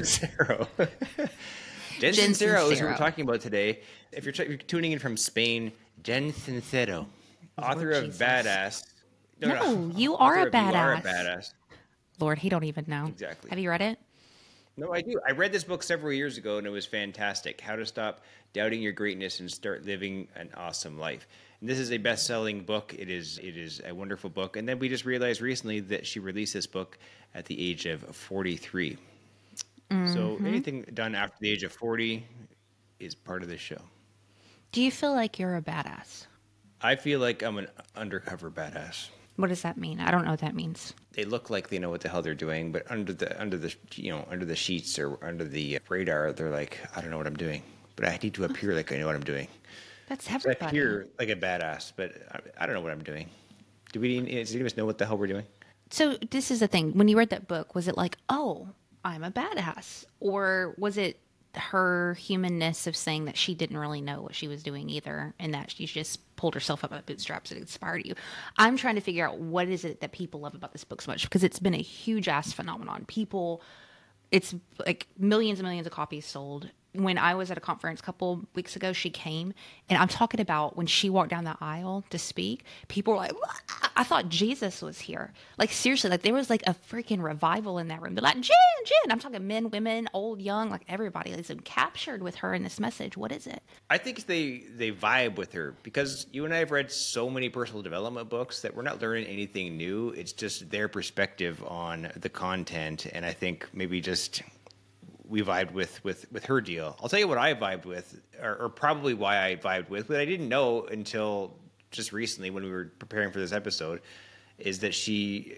Sincero. Jen, Jen Sincero is who we're talking about today. If you're, t- if you're tuning in from Spain, Jen Sincero, oh, author of Jesus. Badass. No, you are a author of You Are a Badass. Badass. Lord, he don't even know. Exactly. Have you read it? No, I do. I read this book several years ago and it was fantastic. How to Stop Doubting Your Greatness and Start Living an Awesome Life. And this is a best-selling book. It is it is a wonderful book. And then we just realized recently that she released this book at the age of 43. So mm-hmm. anything done after the age of 40 is part of this show. Do you feel like you're a badass? I feel like I'm an undercover badass. What does that mean? I don't know what that means. They look like they know what the hell they're doing, but under the under the you know under the sheets or under the radar, they're like, I don't know what I'm doing, but I need to appear like I know what I'm doing. That's So I appear like a badass, but I, I don't know what I'm doing. Do we? Does any of us know what the hell we're doing? So this is the thing. When you read that book, was it like, oh, I'm a badass, or was it her humanness of saying that she didn't really know what she was doing either, and that she just pulled herself up by the bootstraps and inspired you? I'm trying to figure out what is it that people love about this book so much because it's been a huge ass phenomenon. People, it's like millions and millions of copies sold. When I was at a conference a couple weeks ago, she came, and I'm talking about when she walked down the aisle to speak. People were like? "I thought Jesus was here." Like seriously, like there was like a freaking revival in that room. They're like, "Jen, Jen." I'm talking men, women, old, young, like everybody is captured with her in this message. What is it? I think they they vibe with her because you and I have read so many personal development books that we're not learning anything new. It's just their perspective on the content, and I think maybe just we vibed with with with her deal. I'll tell you what I vibed with, or, or probably why I vibed with, but I didn't know until just recently when we were preparing for this episode, is that she.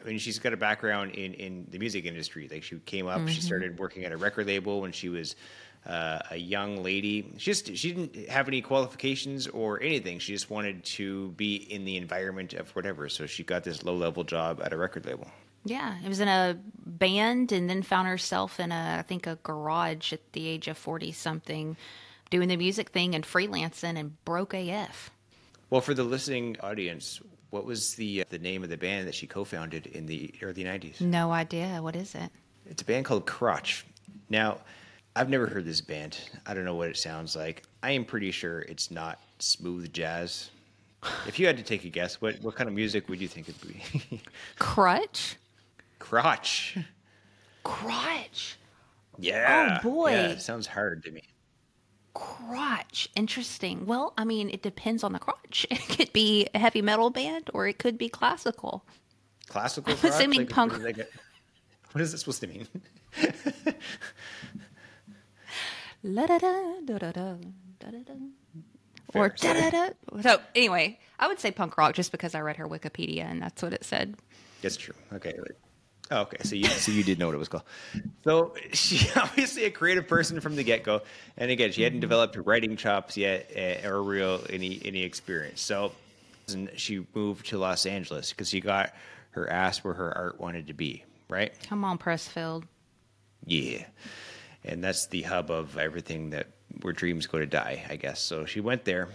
I mean, she's got a background in, in the music industry. Like she came up, she started working at a record label when she was uh, a young lady. She just she didn't have any qualifications or anything. She just wanted to be in the environment of whatever. So she got this low level job at a record label. Yeah, it was in a band, and then found herself in a, I think, a garage at the age of forty something, doing the music thing and freelancing, and broke AF. Well, for the listening audience, what was the uh, the name of the band that she co-founded in the early '90s? No idea what is it. It's a band called Crotch. Now, I've never heard this band. I don't know what it sounds like. I am pretty sure it's not smooth jazz. If you had to take a guess, what what kind of music would you think it'd be? Crutch. Crotch. Crotch. Yeah. Oh boy. Yeah, it sounds hard to me. Crotch. Interesting. Well, I mean, it depends on the crotch. It could be a heavy metal band or it could be classical. Classical crotch? Assuming like, punk. What, what is this supposed to mean? La da da da da da da da. Fair, or da da da. So anyway, I would say punk rock just because I read her Wikipedia and that's what it said. That's true. Okay. Oh, okay. So you so you did know what it was called. So she obviously a creative person from the get go, and again, she hadn't developed writing chops yet eh, or real any any experience. So and she moved to Los Angeles because she got her ass where her art wanted to be. Right. Come on, Pressfield. Yeah. And that's the hub of everything that where dreams go to die, I guess. So she went there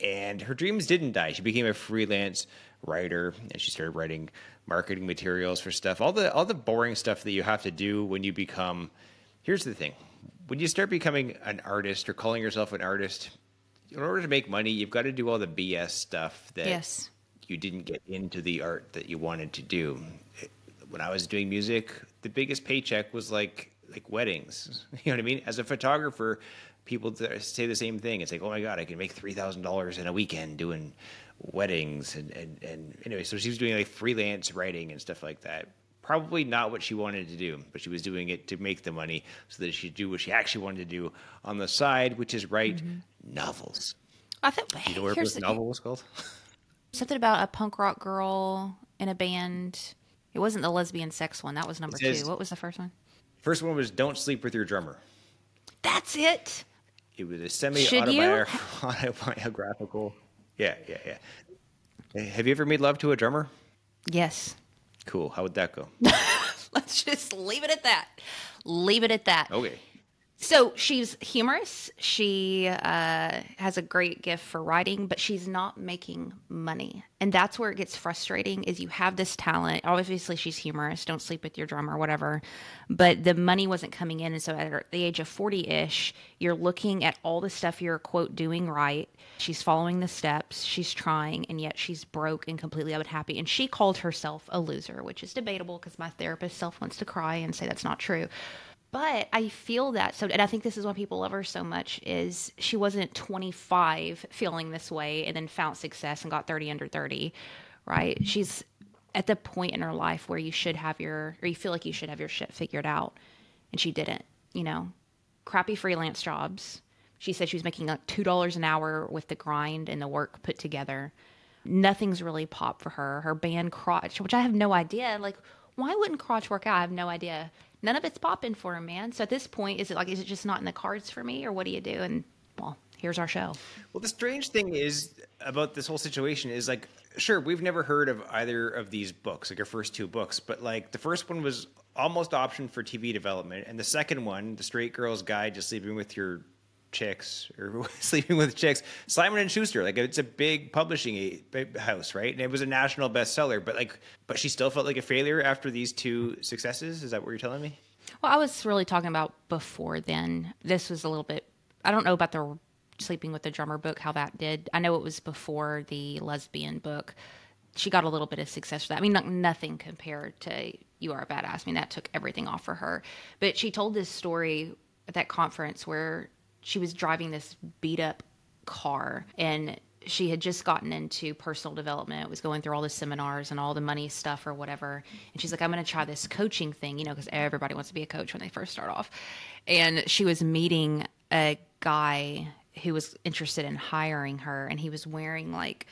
and her dreams didn't die. She became a freelance writer and she started writing marketing materials for stuff. All the all the boring stuff that you have to do when you become Here's the thing. When you start becoming an artist or calling yourself an artist, in order to make money, you've got to do all the BS stuff that Yes. you didn't get into the art that you wanted to do. When I was doing music, the biggest paycheck was like like weddings. You know what I mean? As a photographer, people say the same thing. It's like, oh my god, I can make three thousand dollars in a weekend doing weddings and, and and anyway. So she was doing like freelance writing and stuff like that. Probably not what she wanted to do, but she was doing it to make the money so that she'd do what she actually wanted to do on the side, which is write mm-hmm. novels. I think You know what novel was called? something about a punk rock girl in a band. It wasn't the lesbian sex one. That was number says- two. What was the first one? First one was "Don't Sleep with Your Drummer." That's it. It was a semi Should you? autobiographical. Yeah, yeah, yeah. Have you ever made love to a drummer? Yes. Cool. How would that go? Let's just leave it at that. Leave it at that. Okay. So she's humorous. She uh, has a great gift for writing, but she's not making money, and that's where it gets frustrating. Is you have this talent. Obviously, she's humorous. Don't sleep with your drummer, whatever. But the money wasn't coming in, and so at the age of forty-ish, you're looking at all the stuff you're quote doing right. She's following the steps. She's trying, and yet she's broke and completely unhappy. And she called herself a loser, which is debatable because my therapist self wants to cry and say that's not true but I feel that so, and I think this is why people love her so much. Is she wasn't 25 feeling this way and then found success and got 30 under 30, right? She's at the point in her life where you should have your, or you feel like you should have your shit figured out, and she didn't. You know, crappy freelance jobs. She said she was making like two dollars an hour with the grind and the work put together. Nothing's really popped for her. Her band Crotch, which I have no idea. Like, why wouldn't Crotch work out? I have no idea none of it's popping for him, man. So at this point, is it like, is it just not in the cards for me, or what do you do? And well, here's our show. Well, the strange thing is about this whole situation is like, sure, we've never heard of either of these books, like your first two books, but like the first one was almost optioned for TV development, and the second one, The Straight Girl's Guide to Sleeping with Your chicks or sleeping with chicks. Simon and schuster like it's a big publishing house right? And it was a national bestseller but like but she still felt like a failure after these two successes? Is that what you're telling me? Well i was really talking about before then. This was a little bit i don't know about the sleeping with the drummer book how that did. I know it was before the lesbian book. She got a little bit of success for that. I mean like nothing compared to you are a badass. I mean that took everything off for her. But she told this story at that conference where she was driving this beat up car and she had just gotten into personal development was going through all the seminars and all the money stuff or whatever. And she's like i'm going to try this coaching thing you know because everybody wants to be a coach when they first start off. And she was meeting a guy who was interested in hiring her and he was wearing like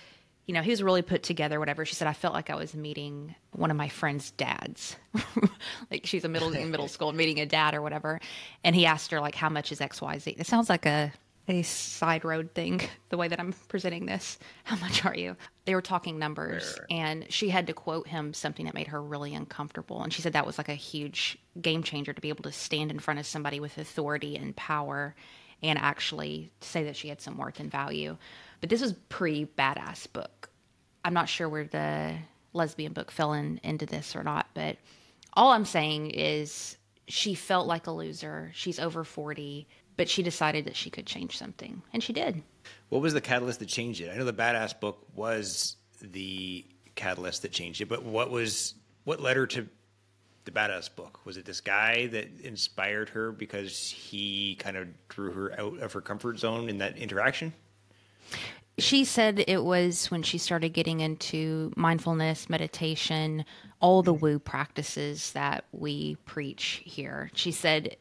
you know, he was really put together, whatever. She said, I felt like I was meeting one of my friend's dads. like she's a middle in middle school meeting a dad or whatever. And he asked her, like, how much is XYZ? It sounds like a a side road thing, the way that I'm presenting this. How much are you? They were talking numbers and she had to quote him something that made her really uncomfortable. And she said that was like a huge game changer to be able to stand in front of somebody with authority and power and actually say that she had some worth and value. But this was pre badass book. I'm not sure where the lesbian book fell in, into this or not, but all I'm saying is she felt like a loser. She's over 40, but she decided that she could change something, and she did. What was the catalyst that changed it? I know the badass book was the catalyst that changed it, but what was what led her to the badass book? Was it this guy that inspired her because he kind of drew her out of her comfort zone in that interaction? She said it was when she started getting into mindfulness, meditation, all the woo practices that we preach here. She said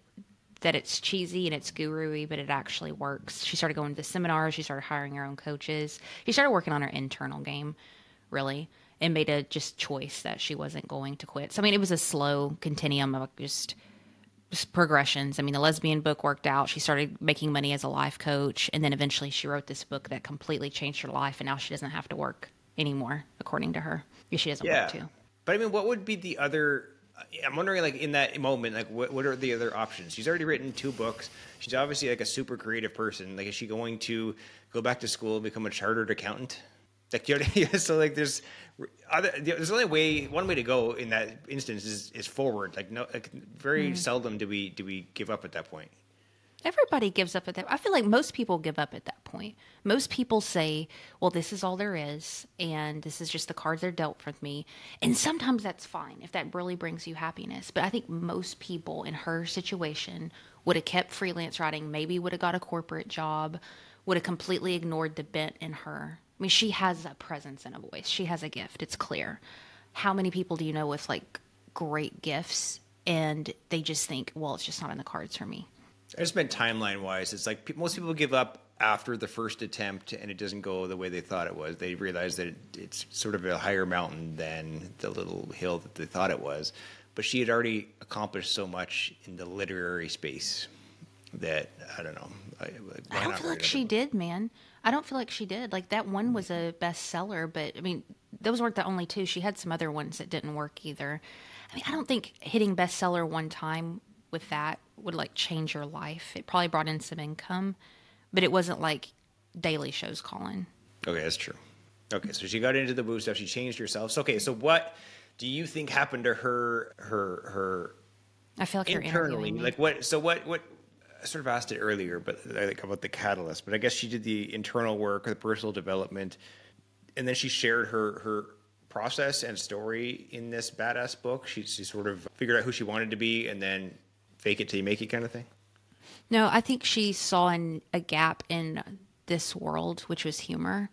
that it's cheesy and it's guru but it actually works. She started going to seminars, she started hiring her own coaches. She started working on her internal game, really, and made a just choice that she wasn't going to quit. So I mean, it was a slow continuum of just progressions. I mean, the lesbian book worked out. She started making money as a life coach, and then eventually she wrote this book that completely changed her life, and now she doesn't have to work anymore, according to her. If she doesn't yeah. want to. But I mean, what would be the other? Uh, I'm wondering, like in that moment, like what what are the other options? She's already written two books. She's obviously like a super creative person. Like, is she going to go back to school and become a chartered accountant? Like, know, so like there's other, there's only way one way to go in that instance is, is forward. Like no, like very mm. seldom do we do we give up at that point. Everybody gives up at that. I feel like most people give up at that point. Most people say, "Well, this is all there is, and this is just the cards they're dealt with me." And sometimes that's fine if that really brings you happiness. But I think most people in her situation would have kept freelance writing. Maybe would have got a corporate job. Would have completely ignored the bent in her mean, she has a presence and a voice. She has a gift. It's clear. How many people do you know with like great gifts and they just think, well, it's just not in the cards for me? I just meant timeline wise. It's like most people give up after the first attempt and it doesn't go the way they thought it was. They realize that it's sort of a higher mountain than the little hill that they thought it was. But she had already accomplished so much in the literary space that I don't know. I, I don't feel like she did, man. I don't feel like she did. Like that one was a bestseller, but I mean, those weren't the only two. She had some other ones that didn't work either. I mean, I don't think hitting bestseller one time with that would like change your life. It probably brought in some income, but it wasn't like daily shows calling. Okay, that's true. Okay, so she got into the booze stuff. She changed herself. So, okay, so what do you think happened to her? Her her I feel like you're internally, like what? So what? What? I sort of asked it earlier, but think about the catalyst. But I guess she did the internal work, the personal development, and then she shared her her process and story in this badass book. She she sort of figured out who she wanted to be, and then fake it till you make it, kind of thing. No, I think she saw an, a gap in this world, which was humor.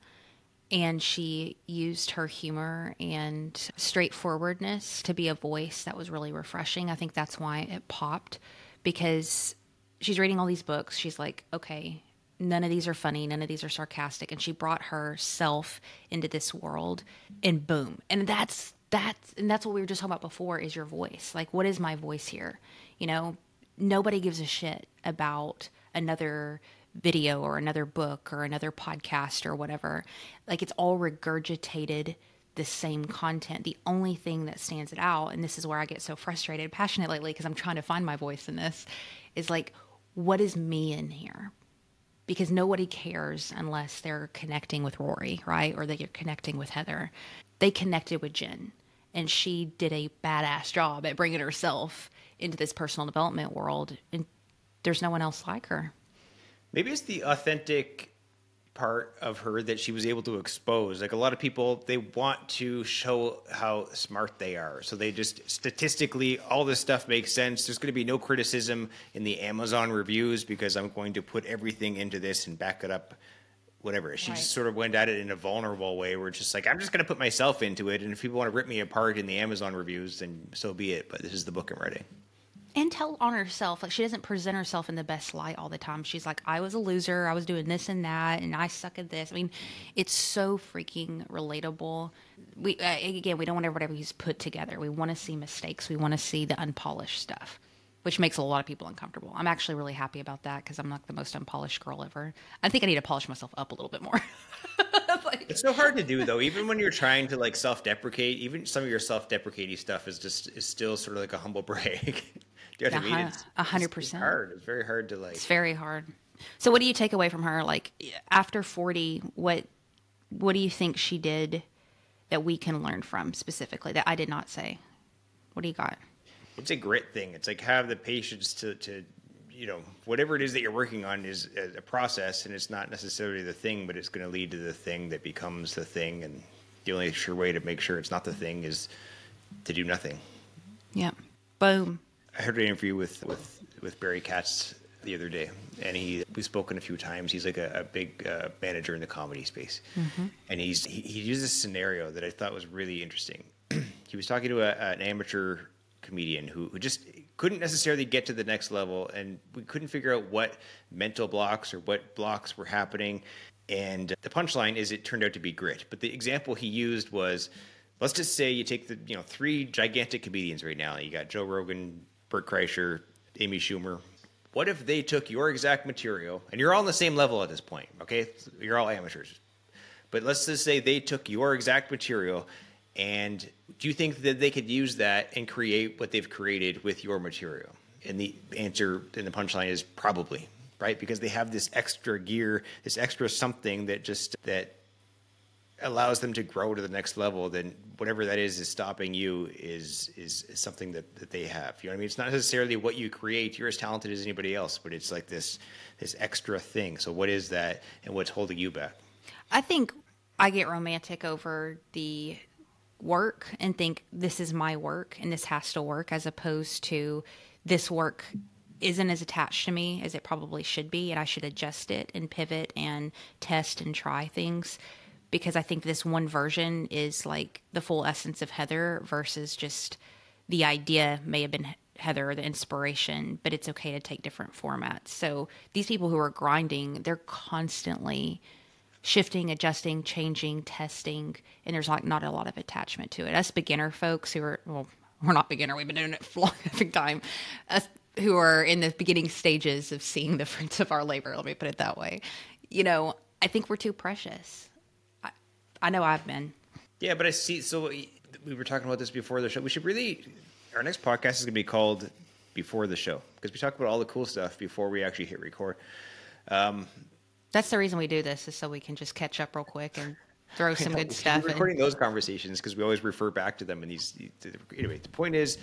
And she used her humor and straightforwardness to be a voice that was really refreshing. I think that's why it popped because she's reading all these books. She's like, okay, none of these are funny, none of these are sarcastic. And she brought herself into this world and boom. And that's that's and that's what we were just talking about before is your voice. Like what is my voice here? You know, nobody gives a shit about another video or another book or another podcast or whatever. Like it's all regurgitated the same content. The only thing that stands it out, and this is where I get so frustrated, passionate lately because I'm trying to find my voice in this, is like, what is me in here? Because nobody cares unless they're connecting with Rory, right? Or they're connecting with Heather. They connected with Jen, and she did a badass job at bringing herself into this personal development world. And there's no one else like her. Maybe it's the authentic part of her that she was able to expose. Like a lot of people, they want to show how smart they are. So they just statistically, all this stuff makes sense. There's going to be no criticism in the Amazon reviews because I'm going to put everything into this and back it up. Whatever. She Right. just sort of went at it in a vulnerable way where it's just like, I'm just going to put myself into it. And if people want to rip me apart in the Amazon reviews, then so be it. But this is the book I'm writing. And tell on herself like she doesn't present herself in the best light all the time. She's like i was a loser. I was doing this and that and i suck at this. I mean it's so freaking relatable. We uh, again we don't want everybody to be put together. We want to see mistakes. We want to see the unpolished stuff which makes a lot of people uncomfortable. I'm actually really happy about that because i'm like the most unpolished girl ever. I think i need to polish myself up a little bit more. Like- It's so hard to do though. Even when you're trying to like self-deprecate, even some of your self-deprecating stuff is just is still sort of like a humble brag. You know what I mean? It's, A hundred it's- It's percent. hard. It's very hard to like. It's very hard. So, what do you take away from her? Like after forty, what what do you think she did that we can learn from specifically that I did not say? What do you got? It's a grit thing. It's like have the patience to to you know whatever it is that you're working on is a a process, and it's not necessarily the thing, but it's going to lead to the thing that becomes the thing. And the only sure way to make sure it's not the thing is to do nothing. Yeah. Boom. I heard an interview with with with Barry Katz the other day, and he we've spoken a few times. He's like a, a big uh, manager in the comedy space, and he's he, he used a scenario that I thought was really interesting. he was talking to a, an amateur comedian who, who just couldn't necessarily get to the next level, and we couldn't figure out what mental blocks or what blocks were happening. And the punchline is it turned out to be grit. But the example he used was let's just say you take the you know three gigantic comedians right now. You got Joe Rogan, Bert Kreischer, Amy Schumer. What if they took your exact material and you're all on the same level at this point? Okay, you're all amateurs. But let's just say they took your exact material, and do you think that they could use that and create what they've created with your material? And the answer in the punchline is probably right because they have this extra gear, this extra something that just that allows them to grow to the next level, then whatever that is is stopping you is is, is something that, that they have. You know what I mean? It's not necessarily what you create. You're as talented as anybody else, but it's like this this extra thing. So what is that and what's holding you back? I think I get romantic over the work and think this is my work and this has to work as opposed to this work isn't as attached to me as it probably should be and I should adjust it and pivot and test and try things because I think this one version is like the full essence of Heather versus just the idea may have been Heather, the inspiration, but it's okay to take different formats. So these people who are grinding, they're constantly shifting, adjusting, changing, testing, and there's like not a lot of attachment to it. Us beginner folks who are well, we're not beginner, we've been doing it for a long time. Us who are in the beginning stages of seeing the fruits of our labor, let me put it that way. You know, I think we're too precious. I, know I've been. Yeah, but I see. So we were talking about this before the show. We should really. Our next podcast is going to be called before the show because we talk about all the cool stuff before we actually hit record. Um, that's the reason we do this is so we can just catch up real quick and throw some good stuff. We're in. recording those conversations because we always refer back to them. And these, anyway, the point is,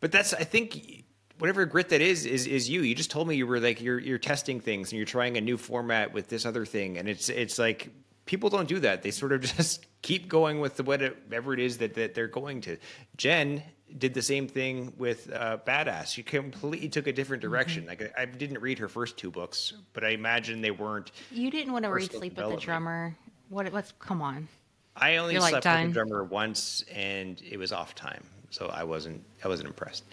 but that's I think whatever grit that is is is you. You just told me you were like you're you're testing things and you're trying a new format with this other thing, and it's it's like people don't do that. They sort of just keep going with the whatever it is that that they're going to. Jen did the same thing with uh, Badass. She completely took a different direction. Like I, I didn't read her first two books, but I imagine they weren't. You didn't want to read Sleep with the. Drummer. What? What's? Come on. I only You're slept done. with the drummer once, and it was off time, so I wasn't I wasn't impressed.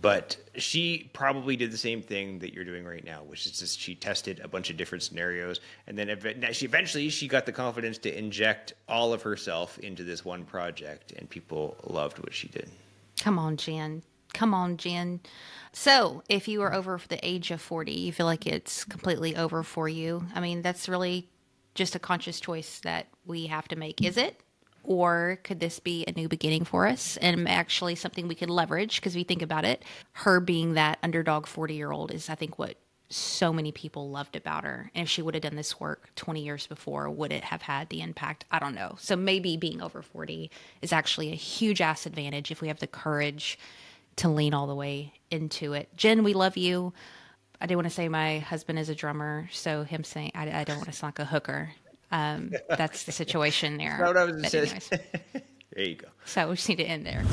But she probably did the same thing that you're doing right now, which is just she tested a bunch of different scenarios, and then ev- she eventually she got the confidence to inject all of herself into this one project, and people loved what she did. Come on, Jen. Come on, Jen. So, if you are over the age of 40, you feel like it's completely over for you. I mean, that's really just a conscious choice that we have to make. Is it? Or could this be a new beginning for us and actually something we could leverage? Because we think about it, her being that underdog 40 year old is, I think, what so many people loved about her. And if she would have done this work 20 years before, would it have had the impact? I don't know. So maybe being over 40 is actually a huge ass advantage if we have the courage to lean all the way into it. Jen, we love you. I do want to say my husband is a drummer, so him saying I, I don't want to sound like a hooker. Um, that's the situation there. Not what I was But saying. anyways, There you go. so we just need to end there.